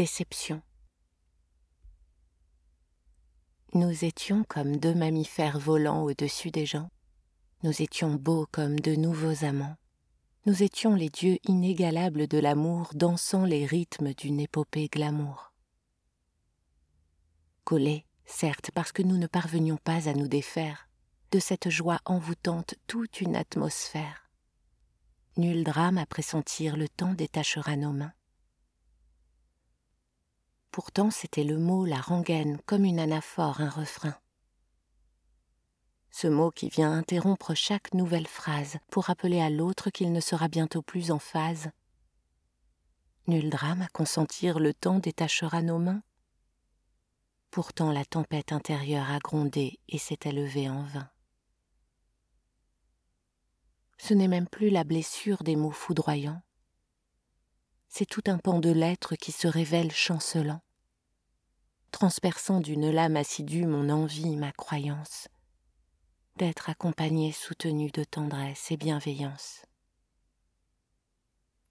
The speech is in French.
Déception. Nous étions comme deux mammifères volants au-dessus des gens. Nous étions beaux comme de nouveaux amants. Nous étions les dieux inégalables de l'amour dansant les rythmes d'une épopée glamour. Collés, certes, parce que nous ne parvenions pas à nous défaire de cette joie envoûtante toute une atmosphère. Nul drame à pressentir le temps détachera nos mains. Pourtant c'était le mot, la rengaine, comme une anaphore, un refrain. Ce mot qui vient interrompre chaque nouvelle phrase pour rappeler à l'autre qu'il ne sera bientôt plus en phase. Nul drame à consentir le temps détachera nos mains. Pourtant la tempête intérieure a grondé et s'est élevée en vain. Ce n'est même plus la blessure des mots foudroyants, c'est tout un pan de l'être qui se révèle chancelant, transperçant d'une lame assidue mon envie, ma croyance, d'être accompagné, soutenu de tendresse et bienveillance.